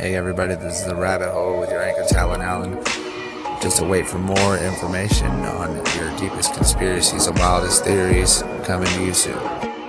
Hey everybody, this is the Rabbit Hole with your anchor Talon Allen. Just to wait for more information on your deepest conspiracies and wildest theories coming to you soon.